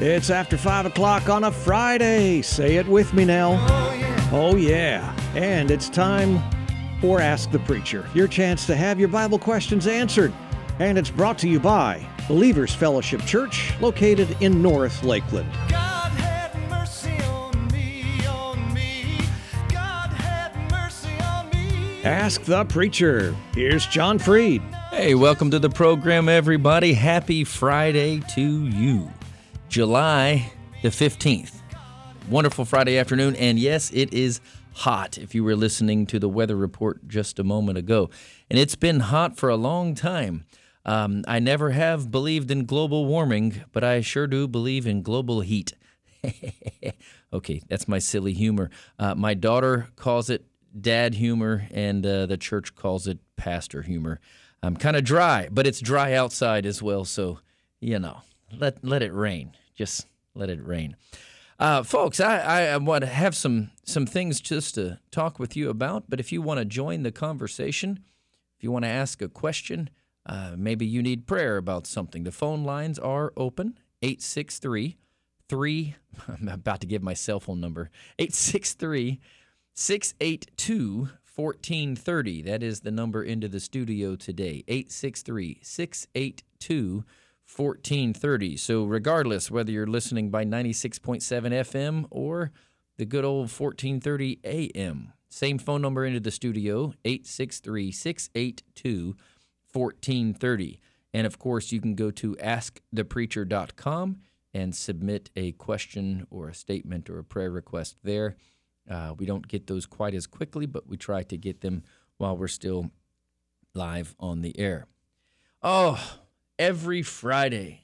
It's after 5 o'clock on a Friday. Say it with me now. Oh, oh, yeah. And it's time for Ask the Preacher, your chance to have your Bible questions answered. And it's brought to you by Believers Fellowship Church, located in North Lakeland. God have mercy on me, on me. God have mercy on me. Ask the Preacher. Here's John Freed. Hey, welcome to the program, everybody. Happy Friday to you. July the 15th. Wonderful Friday afternoon. And yes, it is hot if you were listening to the weather report just a moment ago. And it's been hot for a long time. Um, I never have believed in global warming, but I sure do believe in global heat. okay, that's my silly humor. Uh, my daughter calls it dad humor, and uh, the church calls it pastor humor. I'm kind of dry, but it's dry outside as well, so you know, let let it rain. Just let it rain. Uh, folks, I, I, want to have some some things just to talk with you about. But if you want to join the conversation, if you want to ask a question, uh, maybe you need prayer about something, the phone lines are open 863 3. I'm about to give my cell phone number 863 682 1430. That is the number into the studio today 863 682 1430. So, regardless whether you're listening by 96.7 FM or the good old 1430 AM, same phone number into the studio 863 682 1430. And of course, you can go to askthepreacher.com and submit a question or a statement or a prayer request there. Uh, we don't get those quite as quickly, but we try to get them while we're still live on the air. Oh, every Friday.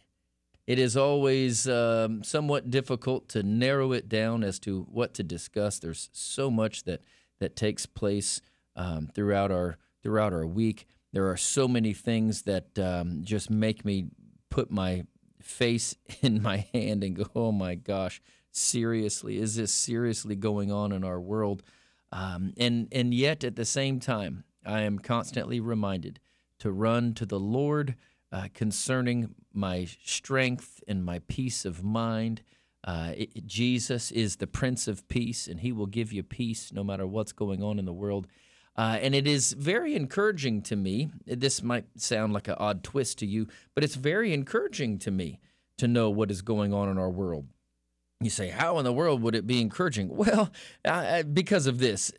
It is always um, somewhat difficult to narrow it down as to what to discuss. There's so much that that takes place um, throughout our throughout our week. There are so many things that um, just make me put my face in my hand and go, "Oh my gosh, seriously, is this seriously going on in our world?" Um, and and yet at the same time, I am constantly reminded to run to the Lord uh, concerning my strength and my peace of mind. Uh, it- Jesus is the Prince of Peace, and He will give you peace no matter what's going on in the world. Uh, and it is very encouraging to me. This might sound like an odd twist to you, but it's very encouraging to me to know what is going on in our world. You say, How in the world would it be encouraging? Well, uh, because of this.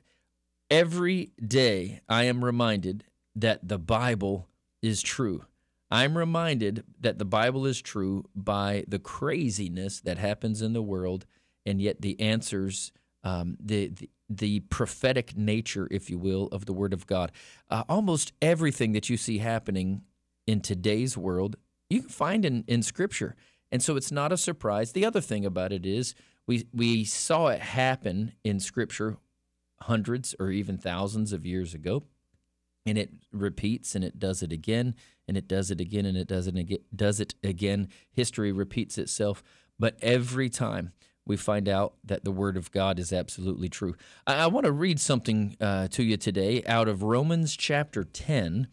Every day I am reminded that the Bible is true. I'm reminded that the Bible is true by the craziness that happens in the world, and yet the answers, um, the, the the prophetic nature, if you will, of the Word of God. Uh, almost everything that you see happening in today's world, you can find in, in Scripture, and so it's not a surprise. The other thing about it is we we saw it happen in Scripture hundreds or even thousands of years ago and it repeats and it does it again and it does it again and it does it again does it again. History repeats itself but every time we find out that the word of god is absolutely true. I, I want to read something uh, to you today out of romans chapter 10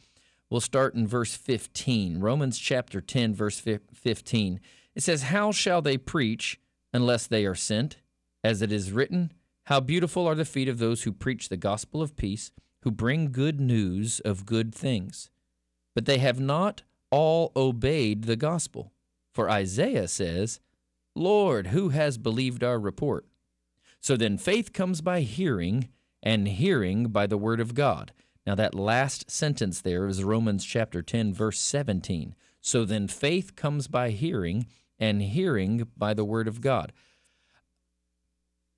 we'll start in verse 15 romans chapter 10 verse fif- 15 it says how shall they preach unless they are sent? As it is written how beautiful are the feet of those who preach the gospel of peace who bring good news of good things. But they have not all obeyed the gospel. For Isaiah says, Lord, who has believed our report? So then faith comes by hearing, and hearing by the word of God. Now, that last sentence there is Romans chapter 10, verse 17. So then faith comes by hearing, and hearing by the word of God.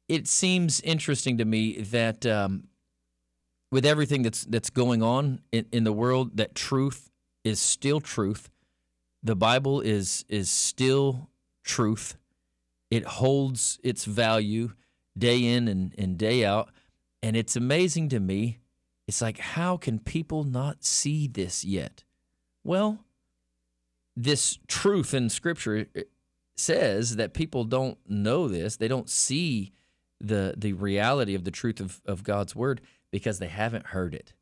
It seems interesting to me that um, with everything that's that's going on in, in the world, that truth is still truth. The Bible is is still truth. It holds its value day in and, and day out. And it's amazing to me. It's like, how can people not see this yet? Well, this truth in Scripture says that people don't know this. They don't see the the reality of the truth of, of God's word because they haven't heard it.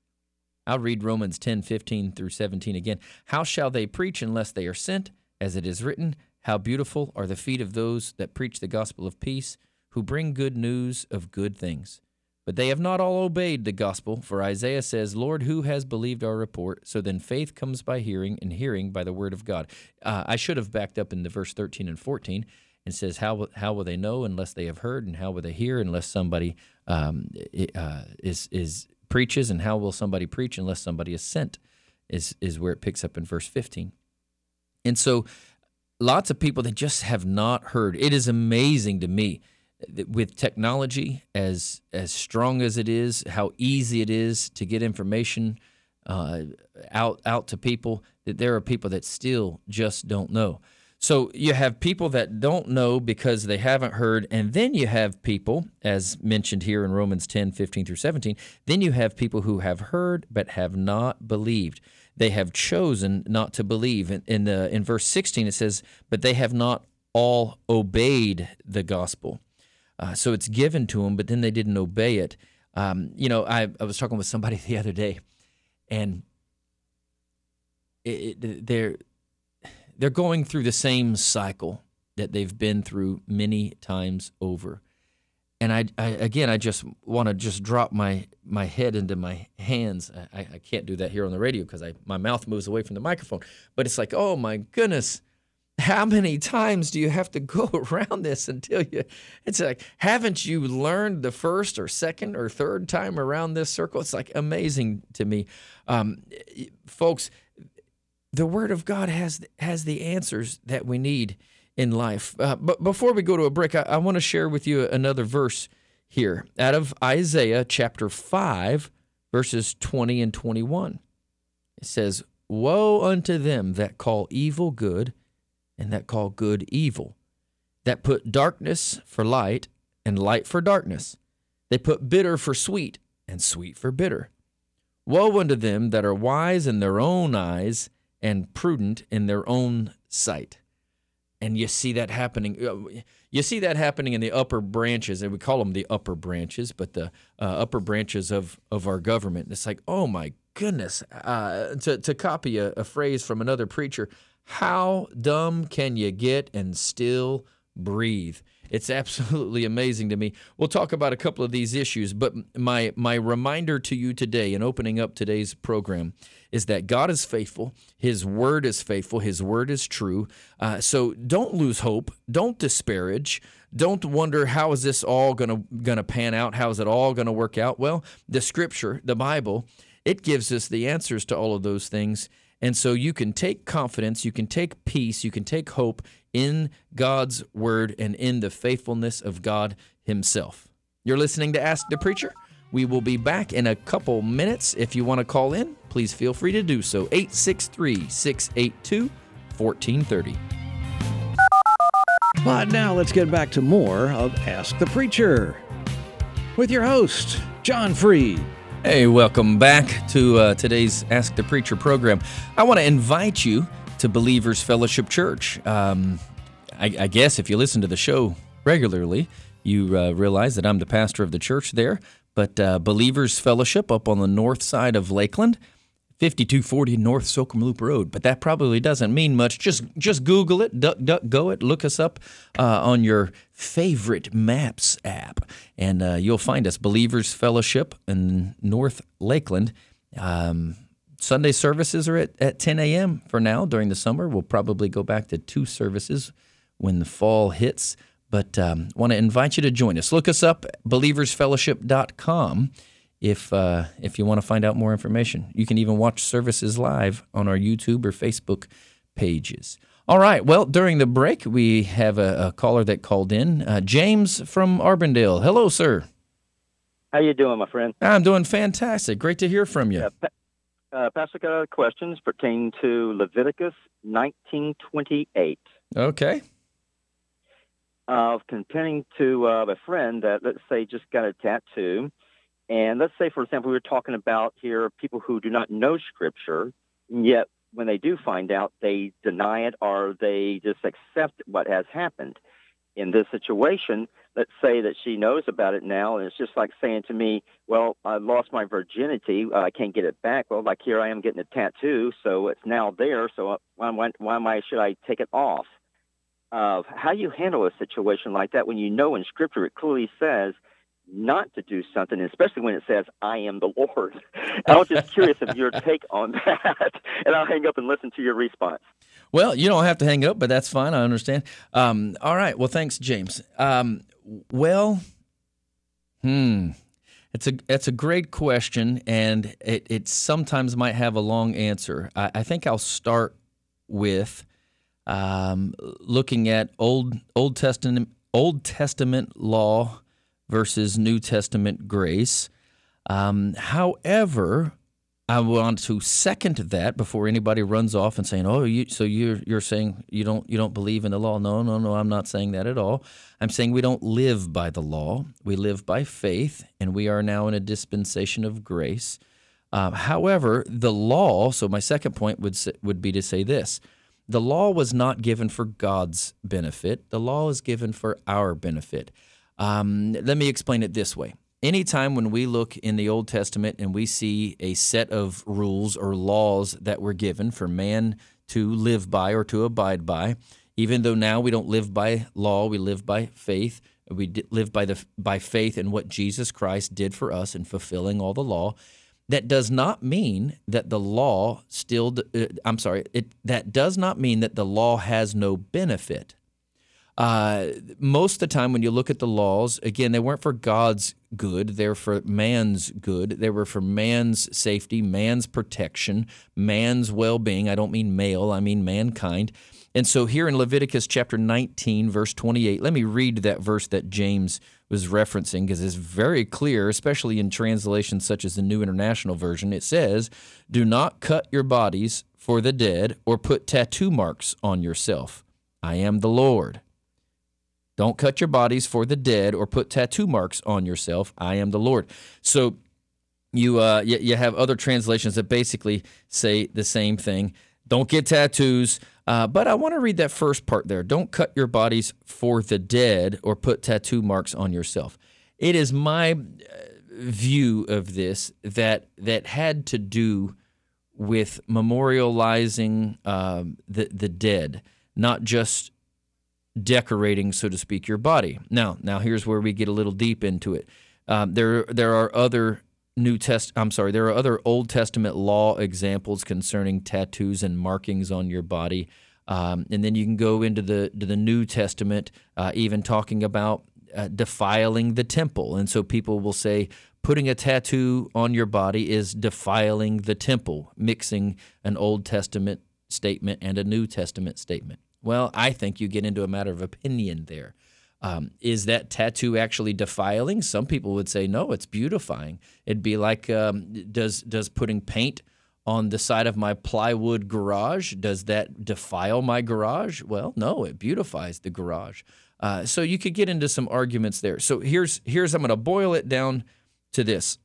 I'll read Romans 10, 15 through 17 again. How shall they preach unless they are sent? As it is written, How beautiful are the feet of those that preach the gospel of peace, who bring good news of good things. But they have not all obeyed the gospel, for Isaiah says, Lord, who has believed our report? So then faith comes by hearing, and hearing by the word of God. Uh, I should have backed up in the verse 13 and 14 and says, how, will- how will they know unless they have heard? And how will they hear unless somebody um, uh, is, is preaches? And how will somebody preach unless somebody is sent? Is, is where it picks up in verse 15. And so lots of people that just have not heard. It is amazing to me with technology as as strong as it is, how easy it is to get information uh, out out to people. That there are people that still just don't know. So you have people that don't know because they haven't heard, and then you have people, as mentioned here in Romans 10, 15 through 17, then you have people who have heard but have not believed. They have chosen not to believe. In, in, the, in verse 16, it says, But they have not all obeyed the gospel. Uh, so it's given to them, but then they didn't obey it. Um, you know, I, I was talking with somebody the other day, and it, it, they're they're going through the same cycle that they've been through many times over. And I, I again, I just want to just drop my my head into my hands. I, I can't do that here on the radio because I my mouth moves away from the microphone. But it's like, oh my goodness, how many times do you have to go around this until you? It's like, haven't you learned the first or second or third time around this circle? It's like amazing to me, um, folks the Word of God has has the answers that we need in life. Uh, but before we go to a break, I, I want to share with you another verse here out of Isaiah chapter five, verses twenty and twenty one. It says, "Woe unto them that call evil good, and that call good evil, that put darkness for light and light for darkness. They put bitter for sweet and sweet for bitter." Woe unto them that are wise in their own eyes and prudent in their own sight. And you see that happening. uh, You see that happening in the upper branches, and we call them the upper branches, but the uh, upper branches of, of our government. It's like, oh my goodness. Uh, to, to copy a, a phrase from another preacher, how dumb can you get and still breathe? It's absolutely amazing to me. We'll talk about a couple of these issues, but my my reminder to you today in opening up today's program is that God is faithful. His word is faithful. His word is true. Uh, so don't lose hope. Don't disparage. Don't wonder how is this all gonna gonna pan out? How is it all gonna work out? Well, the Scripture, the Bible, it gives us the answers to all of those things. And so you can take confidence, you can take peace, you can take hope in God's word and in the faithfulness of God Himself. You're listening to Ask the Preacher. We will be back in a couple minutes. If you want to call in, please feel free to do so. 863 682 1430. But now let's get back to more of Ask the Preacher with your host, John Free. Hey, welcome back to uh, today's Ask the Preacher program. I want to invite you to Believers Fellowship Church. Um, I, I guess if you listen to the show regularly, you uh, realize that I'm the pastor of the church there. But uh, Believers Fellowship up on the north side of Lakeland, 5240 North Socrum Loop Road. But that probably doesn't mean much. Just just Google it, duck duck go it, look us up uh, on your favorite Maps app, and uh, you'll find us. Believers Fellowship in North Lakeland. Um, Sunday services are at, at 10 a.m. for now during the summer. We'll probably go back to two services when the fall hits. But um, want to invite you to join us. Look us up, believersfellowship.com, if, uh, if you want to find out more information. You can even watch services live on our YouTube or Facebook pages. All right. Well, during the break, we have a, a caller that called in, uh, James from Auburndale. Hello, sir. How you doing, my friend? I'm doing fantastic. Great to hear from you. Uh, Pastor got questions pertaining to Leviticus 1928. Okay. Of comparing to uh, a friend that, let's say, just got a tattoo, and let's say, for example, we were talking about here people who do not know Scripture, yet when they do find out, they deny it or they just accept what has happened. In this situation, let's say that she knows about it now, and it's just like saying to me, "Well, I lost my virginity. Uh, I can't get it back." Well, like here I am getting a tattoo, so it's now there. So uh, why, why, why should I take it off? Of how you handle a situation like that when you know in Scripture it clearly says not to do something, especially when it says, I am the Lord. I was just curious of your take on that, and I'll hang up and listen to your response. Well, you don't have to hang up, but that's fine. I understand. Um, all right. Well, thanks, James. Um, well, hmm. It's a it's a great question, and it, it sometimes might have a long answer. I, I think I'll start with um, looking at old Old Testament Old Testament law versus New Testament grace. Um, however, I want to second that before anybody runs off and saying, "Oh, you, so you're you're saying you don't you don't believe in the law?" No, no, no. I'm not saying that at all. I'm saying we don't live by the law. We live by faith, and we are now in a dispensation of grace. Um, however, the law. So my second point would would be to say this: the law was not given for God's benefit. The law is given for our benefit. Um, let me explain it this way anytime when we look in the Old Testament and we see a set of rules or laws that were given for man to live by or to abide by, even though now we don't live by law, we live by faith. We live by the by faith in what Jesus Christ did for us in fulfilling all the law. That does not mean that the law still. Uh, I'm sorry. It that does not mean that the law has no benefit. Uh, most of the time, when you look at the laws, again, they weren't for God's good, they're for man's good. They were for man's safety, man's protection, man's well being. I don't mean male, I mean mankind. And so here in Leviticus chapter 19, verse 28, let me read that verse that James was referencing because it's very clear, especially in translations such as the New International Version. It says, Do not cut your bodies for the dead or put tattoo marks on yourself. I am the Lord. Don't cut your bodies for the dead or put tattoo marks on yourself. I am the Lord. So you uh, you, you have other translations that basically say the same thing. Don't get tattoos. Uh, but I want to read that first part there. Don't cut your bodies for the dead or put tattoo marks on yourself. It is my uh, view of this that that had to do with memorializing um, the the dead, not just decorating, so to speak, your body. Now, now here's where we get a little deep into it. Um, there, there are other New Test. I'm sorry. There are other Old Testament law examples concerning tattoos and markings on your body, um, and then you can go into the to the New Testament, uh, even talking about uh, defiling the temple. And so people will say putting a tattoo on your body is defiling the temple, mixing an Old Testament statement and a New Testament statement. Well, I think you get into a matter of opinion there. Um, is that tattoo actually defiling? Some people would say no, it's beautifying. It'd be like um, does does putting paint on the side of my plywood garage does that defile my garage? Well, no, it beautifies the garage. Uh, so you could get into some arguments there. So here's here's I'm going to boil it down to this.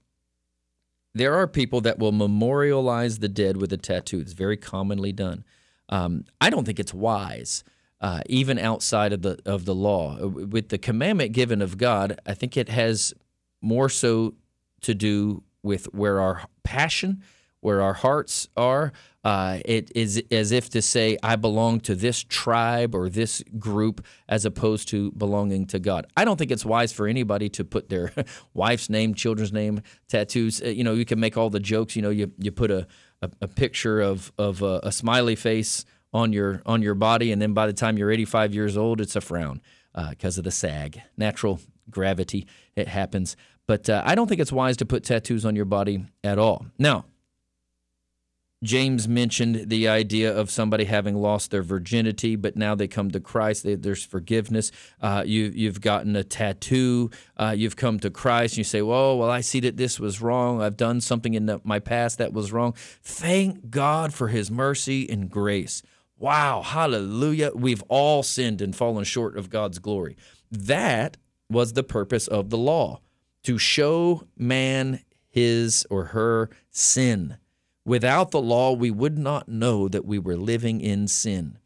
There are people that will memorialize the dead with a tattoo. It's very commonly done. Um, I don't think it's wise, uh, even outside of the of the law. Uh, with the commandment given of God, I think it has more so to do with where our passion, where our hearts are. Uh, it is as if to say, I belong to this tribe or this group as opposed to belonging to God. I don't think it's wise for anybody to put their wife's name, children's name, tattoos. Uh, you know, you can make all the jokes. You know, you, you put a, a, a picture of, of a, a, smiley face on your, on your body, and then by the time you're 85 years old, it's a frown because uh, of the sag. Natural gravity, it happens. But uh, I don't think it's wise to put tattoos on your body at all. Now, James mentioned the idea of somebody having lost their virginity, but now they come to Christ. They, there's forgiveness. Uh, you, you've gotten a tattoo. Uh, you've come to Christ. And you say, "Well, well, I see that this was wrong. I've done something in the, my past that was wrong." Thank God for His mercy and grace. Wow, hallelujah. We've all sinned and fallen short of God's glory. That was the purpose of the law to show man his or her sin Without the law, we would not know that we were living in sin.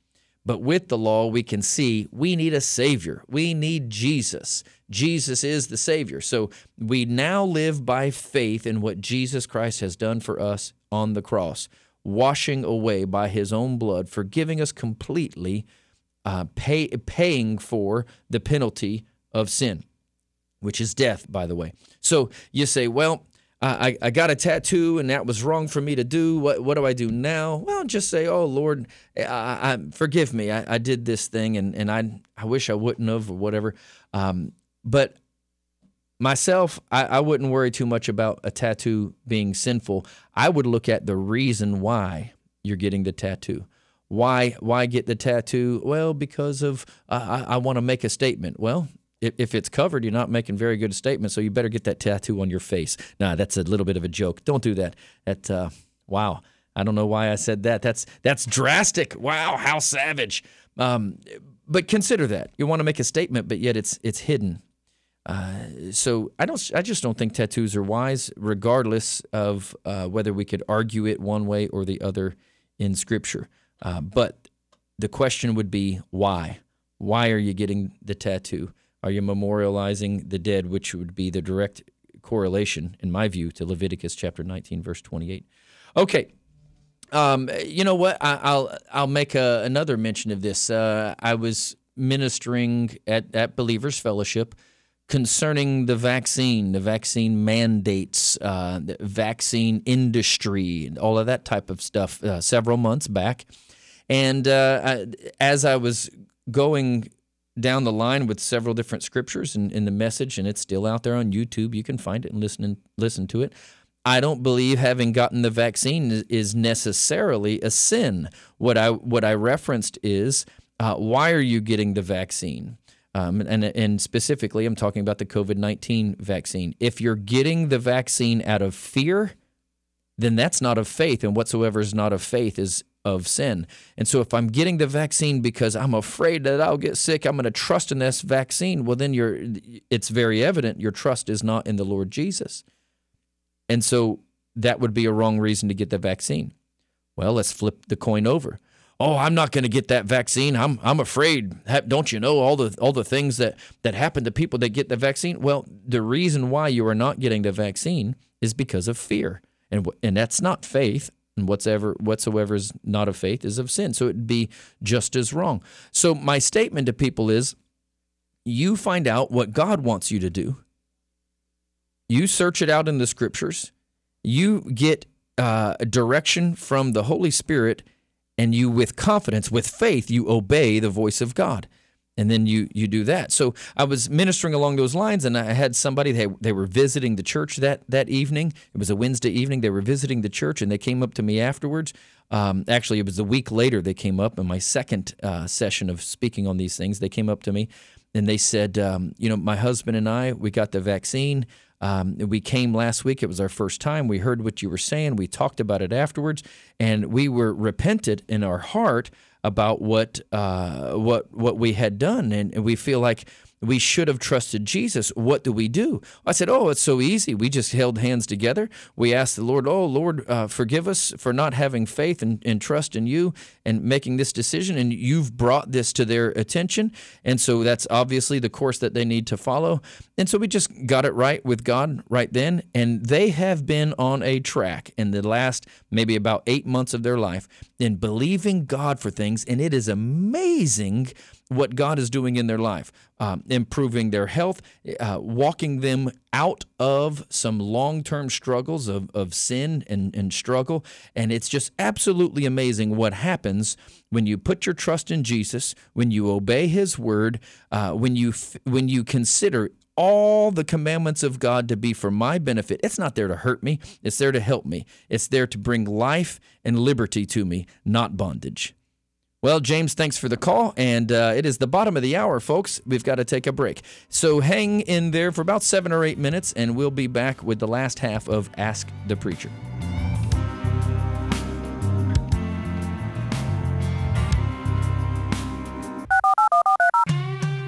But with the law, we can see we need a Savior. We need Jesus. Jesus is the Savior. So we now live by faith in what Jesus Christ has done for us on the cross, washing away by His own blood, forgiving us completely uh, pay, paying for the penalty of sin, which is death, by the way. So you say, well, I, I got a tattoo and that was wrong for me to do. What, what do I do now? Well, just say, oh, Lord, I, I, forgive me. I, I did this thing and, and I, I wish I wouldn't have or whatever. Um, but myself, I, I wouldn't worry too much about a tattoo being sinful. I would look at the reason why you're getting the tattoo. Why why get the tattoo? Well, because of uh, I, I want to make a statement. Well, if, it's covered, you're not making very good statements. So you better get that tattoo on your face. Nah, that's a little bit of a joke. Don't do that. That uh, wow. I don't know why I said that. That's that's drastic. Wow, how savage. Um, but consider that you want to make a statement, but yet it's it's hidden. Uh, so I don't. I just don't think tattoos are wise, regardless of uh, whether we could argue it one way or the other in Scripture. Uh, but the question would be why? Why are you getting the tattoo? Are you memorializing the dead, which would be the direct correlation, in my view, to Leviticus chapter 19, verse 28? Okay. Um, you know what? I, will I'll make a, another mention of this. Uh, I was ministering at, at Believers Fellowship concerning the vaccine, the vaccine mandates, uh, the vaccine industry, and all of that type of stuff uh, several months back. And uh, I, as I was going down the line with several different scriptures in, in the message, and it's still out there on YouTube, you can find it and listen and listen to it. I don't believe having gotten the vaccine is necessarily a sin. What I what I referenced is uh, why are you getting the vaccine? Um, and, and specifically, I'm talking about the COVID 19 vaccine. If you're getting the vaccine out of fear, then that's not of faith, and whatsoever is not of faith is of sin. And so, if I'm getting the vaccine because I'm afraid that I'll get sick, I'm going to trust in this vaccine. Well, then you're, it's very evident your trust is not in the Lord Jesus. And so, that would be a wrong reason to get the vaccine. Well, let's flip the coin over oh, I'm not going to get that vaccine. I'm I'm afraid. Don't you know all the all the things that that happen to people that get the vaccine? Well, the reason why you are not getting the vaccine is because of fear, and and that's not faith. And whatsoever whatsoever is not of faith is of sin. So it'd be just as wrong. So my statement to people is, you find out what God wants you to do. You search it out in the scriptures. You get uh, direction from the Holy Spirit and you with confidence with faith you obey the voice of god. And then you you do that. So i was ministering along those lines and i had somebody they, they were visiting the church that that evening. It was a wednesday evening. They were visiting the church and they came up to me afterwards. Um, actually it was a week later they came up in my second uh, session of speaking on these things they came up to me and they said um, you know my husband and i we got the vaccine um, we came last week. It was our first time. We heard what you were saying. We talked about it afterwards, and we were repentant in our heart about what uh, what what we had done, and, and we feel like we should have trusted Jesus. What do we do? I said, Oh, it's so easy. We just held hands together. We asked the Lord, Oh, Lord, uh, forgive us for not having faith and, and, trust in you and making this decision. And you've brought this to their attention. And so that's obviously the course that they need to follow. And so we just got it right with God right then. And they have been on a track in the last maybe about eight months of their life in believing God for things. And it is amazing what God is doing in their life, um, improving their health, uh, walking them out of some long term struggles of, of sin and, and struggle. And it's just absolutely amazing what happens when you put your trust in Jesus, when you obey His word, uh, when, you, when you consider all the commandments of God to be for my benefit. It's not there to hurt me, it's there to help me. It's there to bring life and liberty to me, not bondage. Well, James, thanks for the call. And uh, it is the bottom of the hour, folks. We've got to take a break. So hang in there for about seven or eight minutes, and we'll be back with the last half of Ask the Preacher.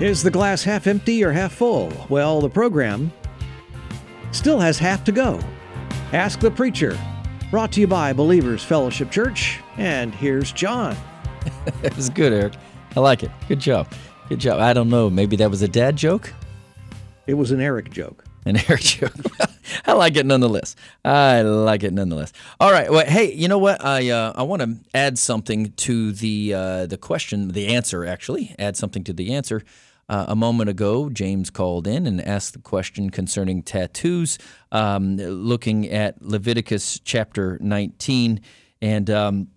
Is the glass half empty or half full? Well, the program still has half to go. Ask the Preacher, brought to you by Believers Fellowship Church. And here's John. it was good, Eric. I like it. Good job. Good job. I don't know. Maybe that was a dad joke? It was an Eric joke. An Eric joke. I like it nonetheless. I like it nonetheless. All right. Well, hey, you know what? I uh, I want to add something to the uh, the question, the answer actually. Add something to the answer. Uh, a moment ago, James called in and asked the question concerning tattoos, um, looking at Leviticus chapter 19, and um,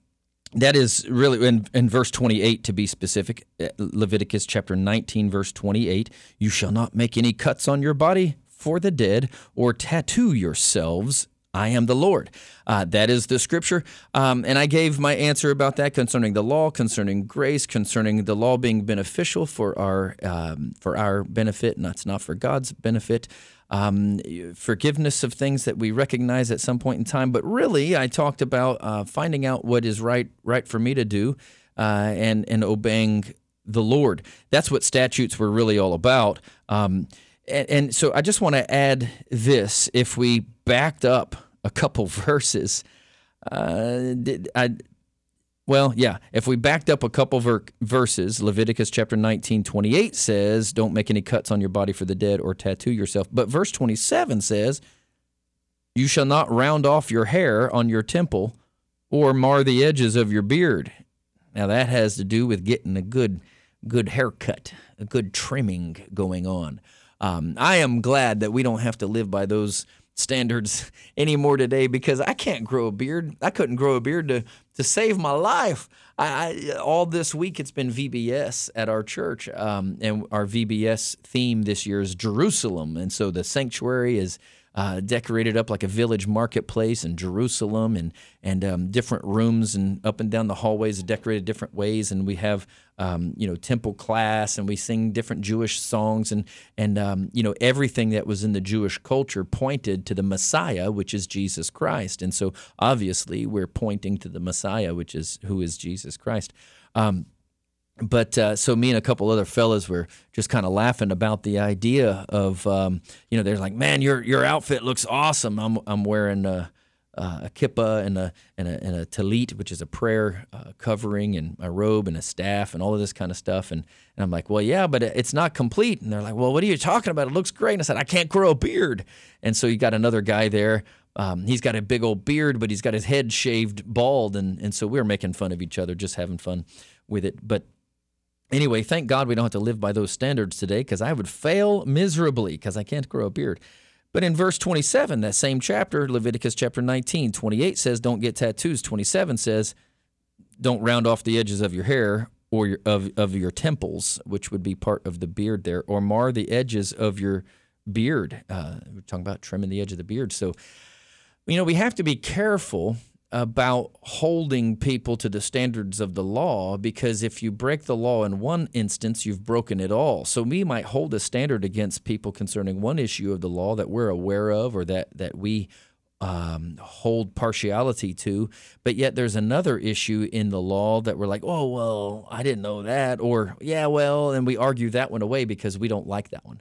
that is really in, in verse 28 to be specific. uh, Leviticus chapter 19, verse 28. You shall not make any cuts on your body for the dead or tattoo yourselves. I am the Lord. Uh, that is the scripture. Um, and I gave my answer about that concerning the law, concerning grace, concerning the law being beneficial for our um, for our benefit, and that's not for God's benefit. Um, forgiveness of things that we recognize at some point in time. But really, I talked about uh, finding out what is right right for me to do, uh, and and obeying the Lord. That's what statutes were really all about. Um, and, and so I just want to add this: if we backed up a couple verses, uh, I, well, yeah, if we backed up a couple ver- verses, Leviticus chapter 19, 28 says, Don't make any cuts on your body for the dead or tattoo yourself. But verse 27 says, You shall not round off your hair on your temple or mar the edges of your beard. Now that has to do with getting a good, good haircut, a good trimming going on. Um, I am glad that we don't have to live by those standards anymore today because I can't grow a beard. I couldn't grow a beard to to save my life. I, I all this week it's been VBS at our church, um, and our VBS theme this year is Jerusalem, and so the sanctuary is uh, decorated up like a village marketplace in Jerusalem, and and um, different rooms and up and down the hallways are decorated different ways, and we have um, you know temple class, and we sing different Jewish songs, and and um, you know everything that was in the Jewish culture pointed to the Messiah, which is Jesus Christ, and so obviously we're pointing to the Messiah, which is who is Jesus Christ. Um, but uh, so me and a couple other fellas were just kind of laughing about the idea of um, you know they're like man your your outfit looks awesome I'm I'm wearing a, a kippah and a and a, and a talit which is a prayer uh, covering and a robe and a staff and all of this kind of stuff. And and I'm like well yeah but it's not complete. And they're like well what are you talking about? It looks great. And I said I can't grow a beard. And so you got another guy there. Um, he's got a big old beard, but he's got his head shaved bald, and and so we were making fun of each other, just having fun with it. But Anyway, thank God we don't have to live by those standards today because I would fail miserably because I can't grow a beard. But in verse 27, that same chapter, Leviticus chapter 19, 28 says, Don't get tattoos. 27 says, Don't round off the edges of your hair or your, of, of your temples, which would be part of the beard there, or mar the edges of your beard. Uh, we're talking about trimming the edge of the beard. So, you know, we have to be careful about holding people to the standards of the law because if you break the law in one instance, you've broken it all. So we might hold a standard against people concerning one issue of the law that we're aware of or that that we um, hold partiality to, but yet there's another issue in the law that we're like, oh well, I didn't know that, or yeah, well, and we argue that one away because we don't like that one.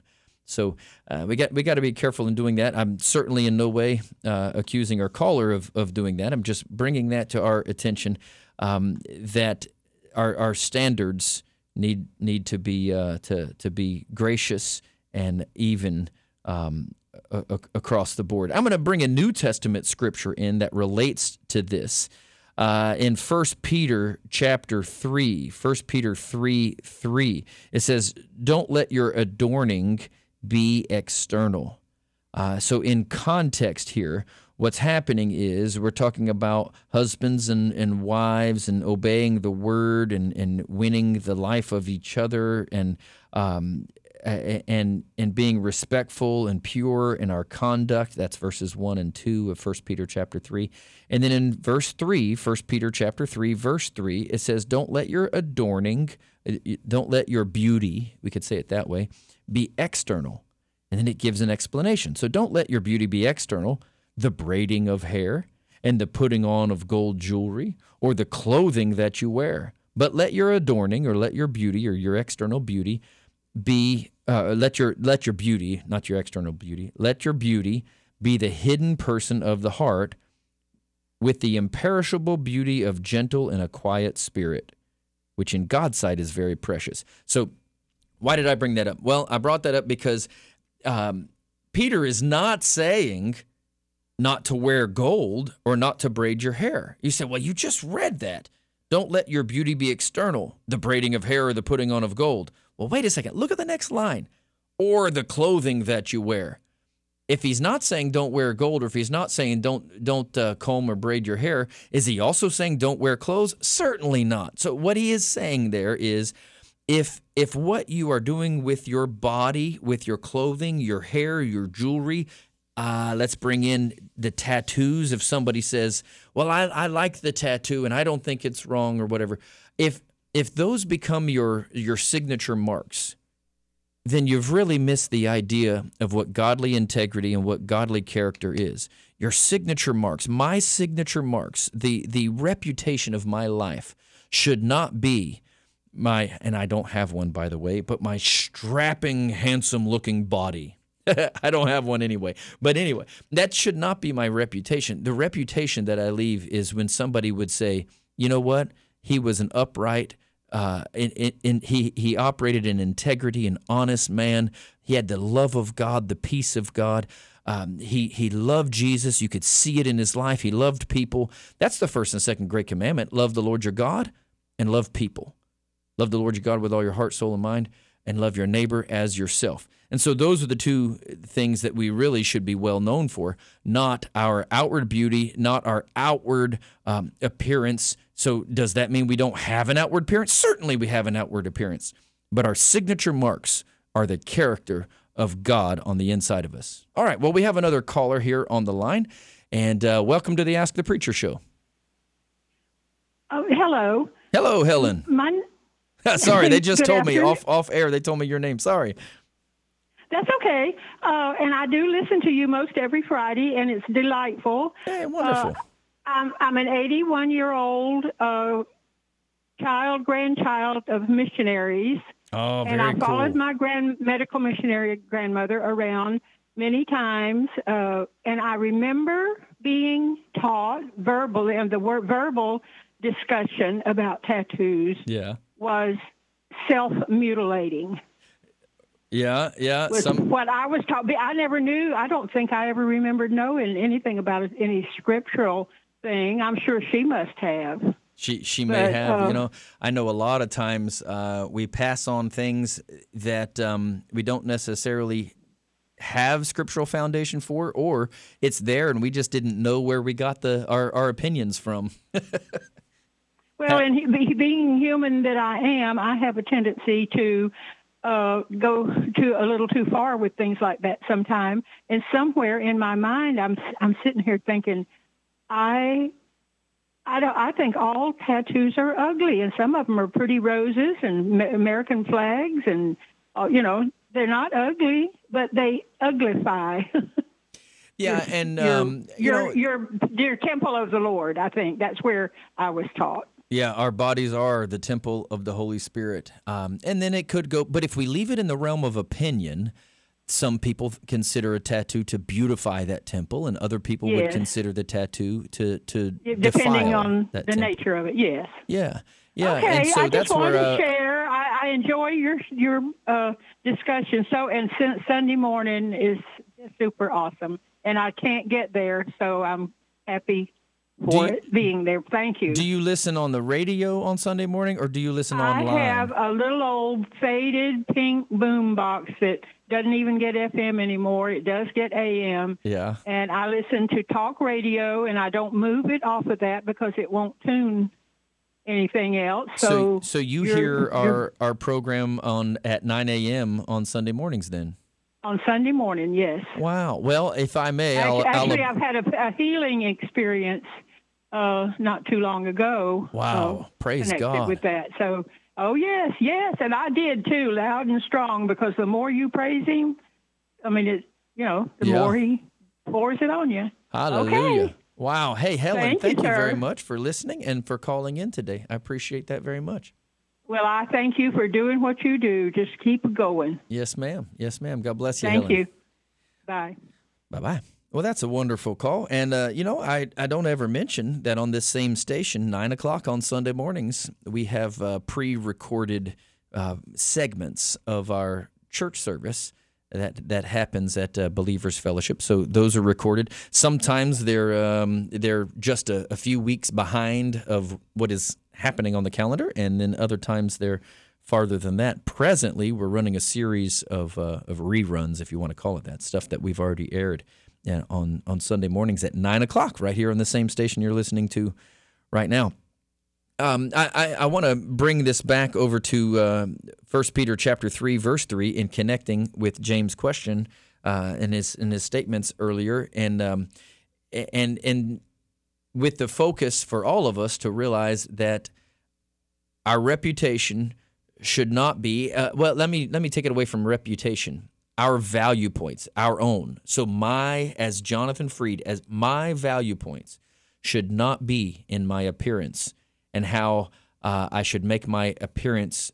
So uh, we got we got to be careful in doing that. I'm certainly in no way uh, accusing our caller of, of doing that. I'm just bringing that to our attention um, that our, our standards need need to be uh, to to be gracious and even um, a- across the board. I'm going to bring a New Testament scripture in that relates to this. Uh, in 1 Peter chapter 3, 1 Peter 3 3, it says, Don't let your adorning be external. Uh, so, in context here, what's happening is we're talking about husbands and, and wives and obeying the word and, and winning the life of each other and um, and and being respectful and pure in our conduct. That's verses one and two of 1 Peter chapter three. And then in verse three, 1 Peter chapter three, verse three, it says, Don't let your adorning, uh, don't let your beauty, we could say it that way, be external. And then it gives an explanation. So don't let your beauty be external, the braiding of hair and the putting on of gold jewelry or the clothing that you wear. But let your adorning or let your beauty or your external beauty be uh, let your let your beauty, not your external beauty, let your beauty be the hidden person of the heart with the imperishable beauty of gentle and a quiet spirit, which in God's sight is very precious. So why did I bring that up? Well, I brought that up because um, Peter is not saying not to wear gold or not to braid your hair. You say, well, you just read that. Don't let your beauty be external, the braiding of hair or the putting on of gold. Well, wait a second. Look at the next line. Or the clothing that you wear. If he's not saying don't wear gold, or if he's not saying don't don't uh, comb or braid your hair, is he also saying don't wear clothes? Certainly not. So what he is saying there is, if if what you are doing with your body, with your clothing, your hair, your jewelry, uh, let's bring in the tattoos. If somebody says, "Well, I, I like the tattoo and I don't think it's wrong" or whatever, if if those become your your signature marks, then you've really missed the idea of what godly integrity and what godly character is. Your signature marks, my signature marks, the the reputation of my life should not be my and I don't have one by the way, but my strapping, handsome looking body. I don't have one anyway. But anyway, that should not be my reputation. The reputation that I leave is when somebody would say, "You know what? He was an upright uh, in, he he operated in integrity, an honest man. He had the love of God, the peace of God. Um, he he loved Jesus. You could see it in his life. He loved people. That's the first and second great commandment: love the Lord your God and love people. Love the Lord your God with all your heart, soul, and mind, and love your neighbor as yourself. And so those are the two things that we really should be well known for, not our outward beauty, not our outward um, appearance. So does that mean we don't have an outward appearance? Certainly we have an outward appearance, but our signature marks are the character of God on the inside of us. All right, well, we have another caller here on the line, and uh, welcome to the Ask the Preacher Show. Oh, hello. Hello, Helen. My, Sorry, they just told me off off air. They told me your name. Sorry. that's okay. Uh, and I do listen to you most every Friday, and it's delightful. Hey, wonderful. Uh, I'm, I'm an 81 year old uh, child, grandchild of missionaries. oh, very and I followed my grand medical missionary grandmother around many times, uh, and I remember being taught verbally, and the word verbal discussion about tattoos yeah, was self mutilating. yeah, yeah. Was Some what I was taught. I never knew. I don't think I ever remembered knowing anything about any scriptural thing. I'm sure she must have. She she may But, have. you uh, know, I know a lot of times uh, we pass on things that um, we don't necessarily have scriptural foundation for, or it's there and we just didn't know where we got the our, our opinions from. Well, and he, being human that I am, I have a tendency to uh, go to a little too far with things like that sometime. And somewhere in my mind, I'm I'm sitting here thinking, I. I don't. I think all tattoos are ugly, and some of them are pretty roses and American flags, and uh, you know they're not ugly, but they uglify. yeah, and your, um, you your, know, your your temple of the Lord. I think that's where I was taught. Yeah, our bodies are the temple of the Holy Spirit. Um, and then it could go, but if we leave it in the realm of opinion, some people consider a tattoo to beautify that temple, and other people would consider the tattoo to to depending defile on the temple. nature of it. Yes. Yeah, yeah, okay, and so I just that's wanted where uh, to share. I, I enjoy your your uh, discussion. So, and Sun- Sunday morning is super awesome, and I can't get there, so I'm happy for you- it being there. Thank you. do you listen on the radio on Sunday morning, or do you listen online? I have a little old faded pink boom box that doesn't even get FM anymore. It does get AM. yeah. and I listen to talk radio, and I don't move it off of that because it won't tune anything else. So, So, so you hear our our program on at 9 a.m. on Sunday mornings, then? on Sunday morning, yes. Wow. Well, if I may, I'll, Actually, I'll... I've had a, a healing experience uh, not too long ago. Wow. uh, Praise God. with that. So, oh yes, yes, and I did too, loud and strong, because the more you praise Him, I mean, it, you know, the Yeah. more He pours it on you. Hallelujah. Okay. Wow. Hey, Helen, Thank you, thank you, very much for listening and for calling in today. I appreciate that very much. Well, I thank you for doing what you do. Just keep going. Yes, ma'am. Yes, ma'am. God bless you. Thank Helen. you. Bye. Bye bye. Well, that's a wonderful call. And, uh, you know, I, I don't ever mention that on this same station, 9 o'clock on Sunday mornings, we have uh, pre recorded uh, segments of our church service that that happens at uh, Believers Fellowship. So those are recorded. Sometimes they're um, they're just a, a few weeks behind of what is happening on the calendar, and then other times they're farther than that. Presently, we're running a series of uh, of reruns, if you want to call it that, stuff that we've already aired uh, on on Sunday mornings at nine o'clock, right here on the same station you're listening to right now. Um, I, I, I want to bring this back over to uh, 1 Peter chapter 3, verse 3, in connecting with James' question uh, in, his, in his statements earlier. And, um, and, and with the focus for all of us to realize that our reputation should not be uh, well let me let me take it away from reputation our value points our own. So my as jonathan freed as my value points should not be in my appearance and how uh, I should make my appearance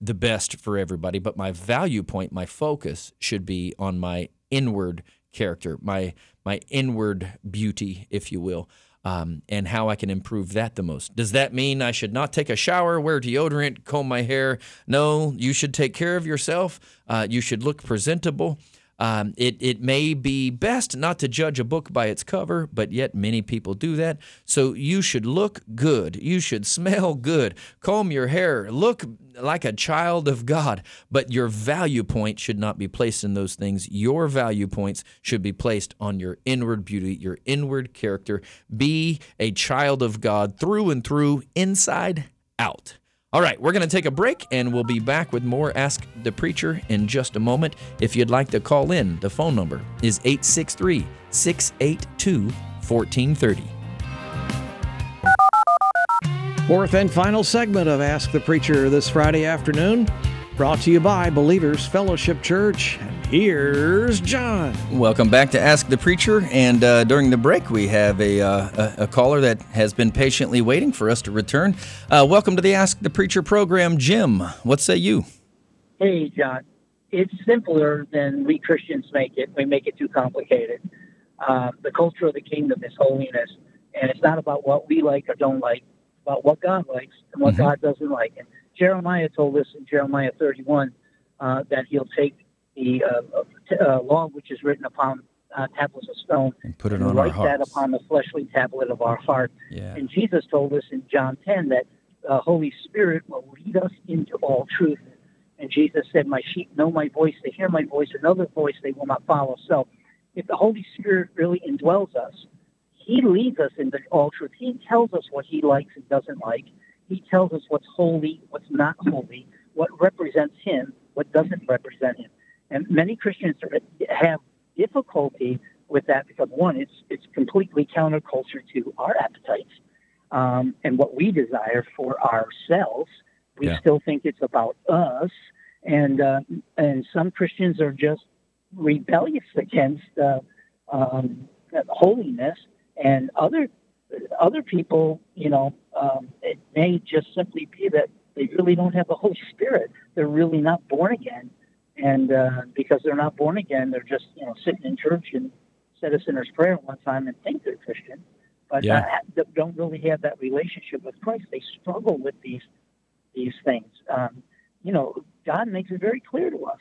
the best for everybody, but my value point, my focus should be on my inward character, my my inward beauty, if you will, um, and how I can improve that the most. Does that mean I should not take a shower, wear deodorant, comb my hair? No, you should take care of yourself. Uh, you should look presentable. Um, it, it may be best not to judge a book by its cover, but yet many people do that. So you should look good. You should smell good. Comb your hair. Look like a child of God. But your value point should not be placed in those things. Your value points should be placed on your inward beauty, your inward character. Be a child of God through and through, inside out. All right, we're going to take a break and we'll be back with more Ask the Preacher in just a moment. If you'd like to call in, the phone number is 863 682 1430. Fourth and final segment of Ask the Preacher this Friday afternoon, brought to you by Believers Fellowship Church. And here's John. Welcome back to Ask the Preacher. And uh, during the break, we have a, uh, a, a caller that has been patiently waiting for us to return. Uh, welcome to the Ask the Preacher program, Jim. What say you? Hey, John, it's simpler than we Christians make it. We make it too complicated. Uh, the culture of the kingdom is holiness, and it's not about what we like or don't like, it's about what God likes and what Mhm. God doesn't like. And Jeremiah told us in Jeremiah 31 uh, that He'll take the uh, uh, t- uh, law which is written upon uh, tablets of stone And put it and on our write that upon the fleshly tablet of our heart. Yeah. And Jesus told us in John 10 that the Holy Spirit will lead us into all truth. And Jesus said, My sheep know my voice, they hear my voice, another voice they will not follow. So if the Holy Spirit really indwells us, He leads us into all truth. He tells us what He likes and doesn't like. He tells us what's holy, what's not holy, what represents Him, what doesn't represent Him. And many Christians have difficulty with that because one, it's it's completely counterculture to our appetites um, and what we desire for ourselves. We Yeah. still think it's about us, and uh, and some Christians are just rebellious against uh, um, holiness, and other other people, you know, um, it may just simply be that they really don't have the Holy Spirit. They're really not born again, and uh, because they're not born again, they're just you know sitting in church and said a sinner's prayer one time and think they're Christian, but Yeah. uh, don't really have that relationship with Christ. They struggle with these these things. Um, you know, God makes it very clear to us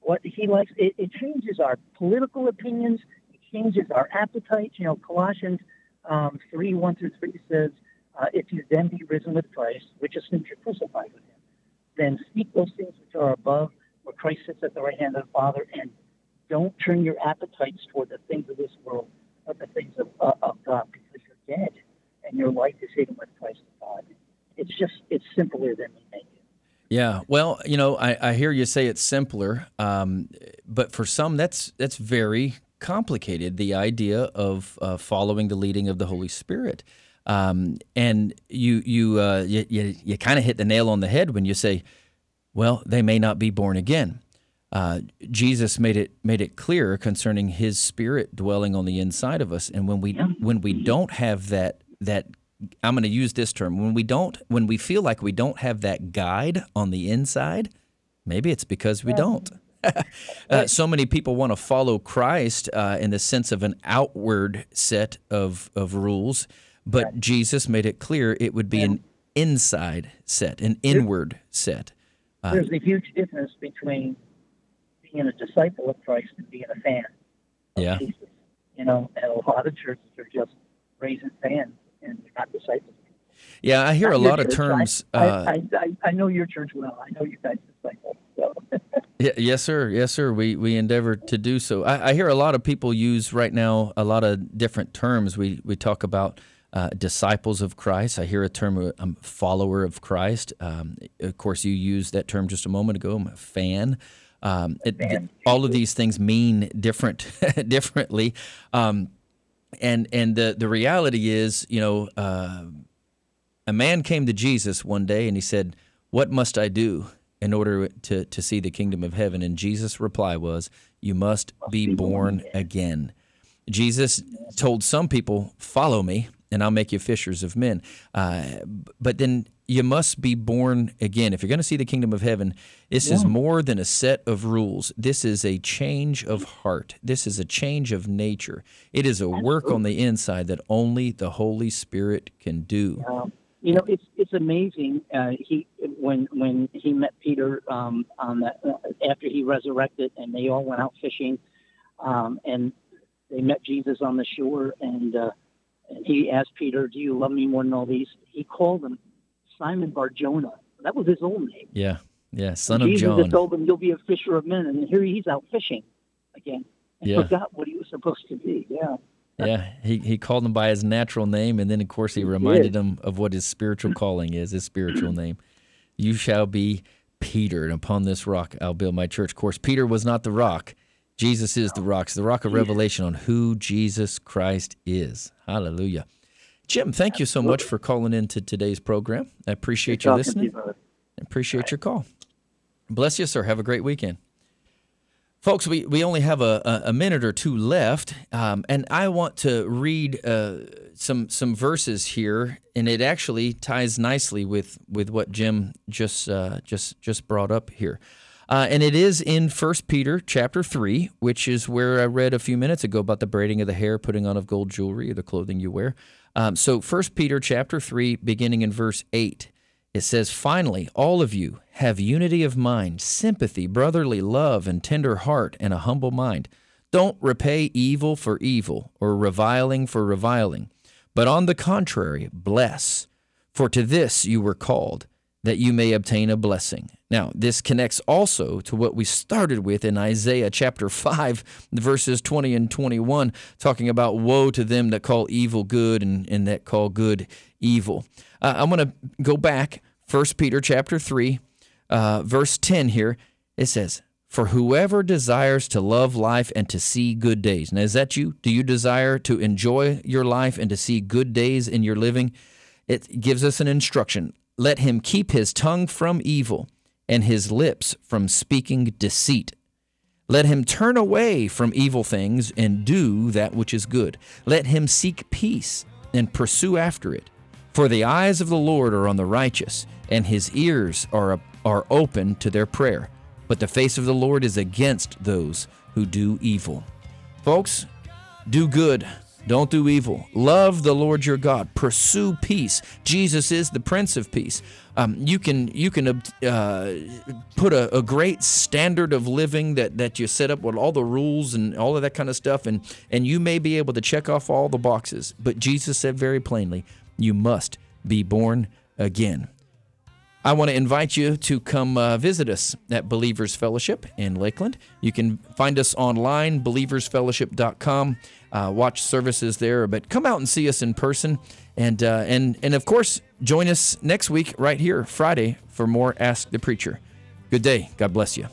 what He likes. It, it changes our political opinions. It changes our appetites. You know, Colossians um, three one through three says, uh, "If you then be risen with Christ, which since you're crucified with Him, then seek those things which are above, where Christ sits at the right hand of the Father, and don't turn your appetites toward the things of this world, but the things of, uh, of God, because you're dead, and your life is hidden with Christ in God." It's just it's simpler than we make it. Yeah, well, you know, I, I hear you say it's simpler, um, but for some, that's that's very complicated. The idea of uh, following the leading of the Holy Spirit, um, and you you uh, you, you, you kind of hit the nail on the head when you say, well, they may not be born again. Uh, Jesus made it made it clear concerning His Spirit dwelling on the inside of us, and when we when we don't have that that I'm going to use this term when we don't when we feel like we don't have that guide on the inside, maybe it's because we don't. uh, so many people want to follow Christ uh, in the sense of an outward set of of rules, but Jesus made it clear it would be an inside set, an inward set. Uh, There's a huge difference between being a disciple of Christ and being a fan of Yeah. Jesus. You know, and a lot of churches are just raising fans and they're not disciples. Yeah, I hear a Not your lot of terms. I, uh, I, I, I know your church well. I know you guys disciple. So Yeah, yes, sir. Yes, sir. We we endeavor to do so. I, I hear a lot of people use right now a lot of different terms. We we talk about uh, disciples of Christ. I hear a term uh, um, follower of Christ. Um, of course, you used that term just a moment ago. I'm a fan. Um, it, Fan. all of these things mean different differently. Um, and and the the reality is, you know, uh, a man came to Jesus one day and he said, "What must I do in order to to see the kingdom of heaven?" And Jesus' reply was, "You must be born again." Jesus told some people, "Follow me, and I'll make you fishers of men." Uh, but then you must be born again if you're going to see the kingdom of heaven. This is more than a set of rules. This is a change of heart. This is a change of nature. It is a work on the inside that only the Holy Spirit can do. Um, you know, it's it's amazing. Uh, he when when he met Peter um, on that uh, after he resurrected, and they all went out fishing, um, and they met Jesus on the shore, and, uh, and he asked Peter, "Do you love me more than all these?" He called him Simon Bar Jonah. That was his old name. Yeah, yeah, son And of Jesus John. had told him, "You'll be a fisher of men," and here he's out fishing again. And Yeah. forgot what he was supposed to be. Yeah. Yeah, he, he called him by his natural name, and then of course he reminded him of what his spiritual calling is, his spiritual name. You shall be Peter, and upon this rock I'll build my church. Of course, Peter was not the rock. Jesus is the rock. It's the rock of revelation on who Jesus Christ is. Hallelujah. Jim, thank you so much for calling into today's program. I appreciate you listening. I appreciate your call. Bless you, sir. Have a great weekend. Folks, we, we only have a, a, minute or two left, um, and I want to read uh, some some verses here, and it actually ties nicely with, with what Jim just uh, just just brought up here, uh, and it is in First Peter chapter three, which is where I read a few minutes ago about the braiding of the hair, putting on of gold jewelry, or the clothing you wear. Um, so First Peter chapter three, beginning in verse eight. It says, Finally, all of you have unity of mind, sympathy, brotherly love, and tender heart, and a humble mind. Don't repay evil for evil, or reviling for reviling, but on the contrary, bless. For to this you were called, that you may obtain a blessing. Now, this connects also to what we started with in Isaiah chapter 5, verses 20 and 21, talking about woe to them that call evil good and, and that call good evil. Uh, I'm going to go back, 1 Peter chapter 3, uh, verse 10 here. It says, For whoever desires to love life and to see good days. Now, is that you? Do you desire to enjoy your life and to see good days in your living? It gives us an instruction. Let him keep his tongue from evil and his lips from speaking deceit. Let him turn away from evil things and do that which is good. Let him seek peace and pursue after it. For the eyes of the Lord are on the righteous, and his ears are, are open to their prayer. But the face of the Lord is against those who do evil. Folks, do good. Don't do evil. Love the Lord your God. Pursue peace. Jesus is the Prince of Peace. Um, you can you can uh, put a, a great standard of living that, that you set up with all the rules and all of that kind of stuff, and and you may be able to check off all the boxes. But Jesus said very plainly, you must be born again. I want to invite you to come uh, visit us at Believers Fellowship in Lakeland. You can find us online, believersfellowship.com. Uh, watch services there, but come out and see us in person, and uh, and and of course, join us next week right here, Friday, for more Ask the Preacher. Good day. God bless you.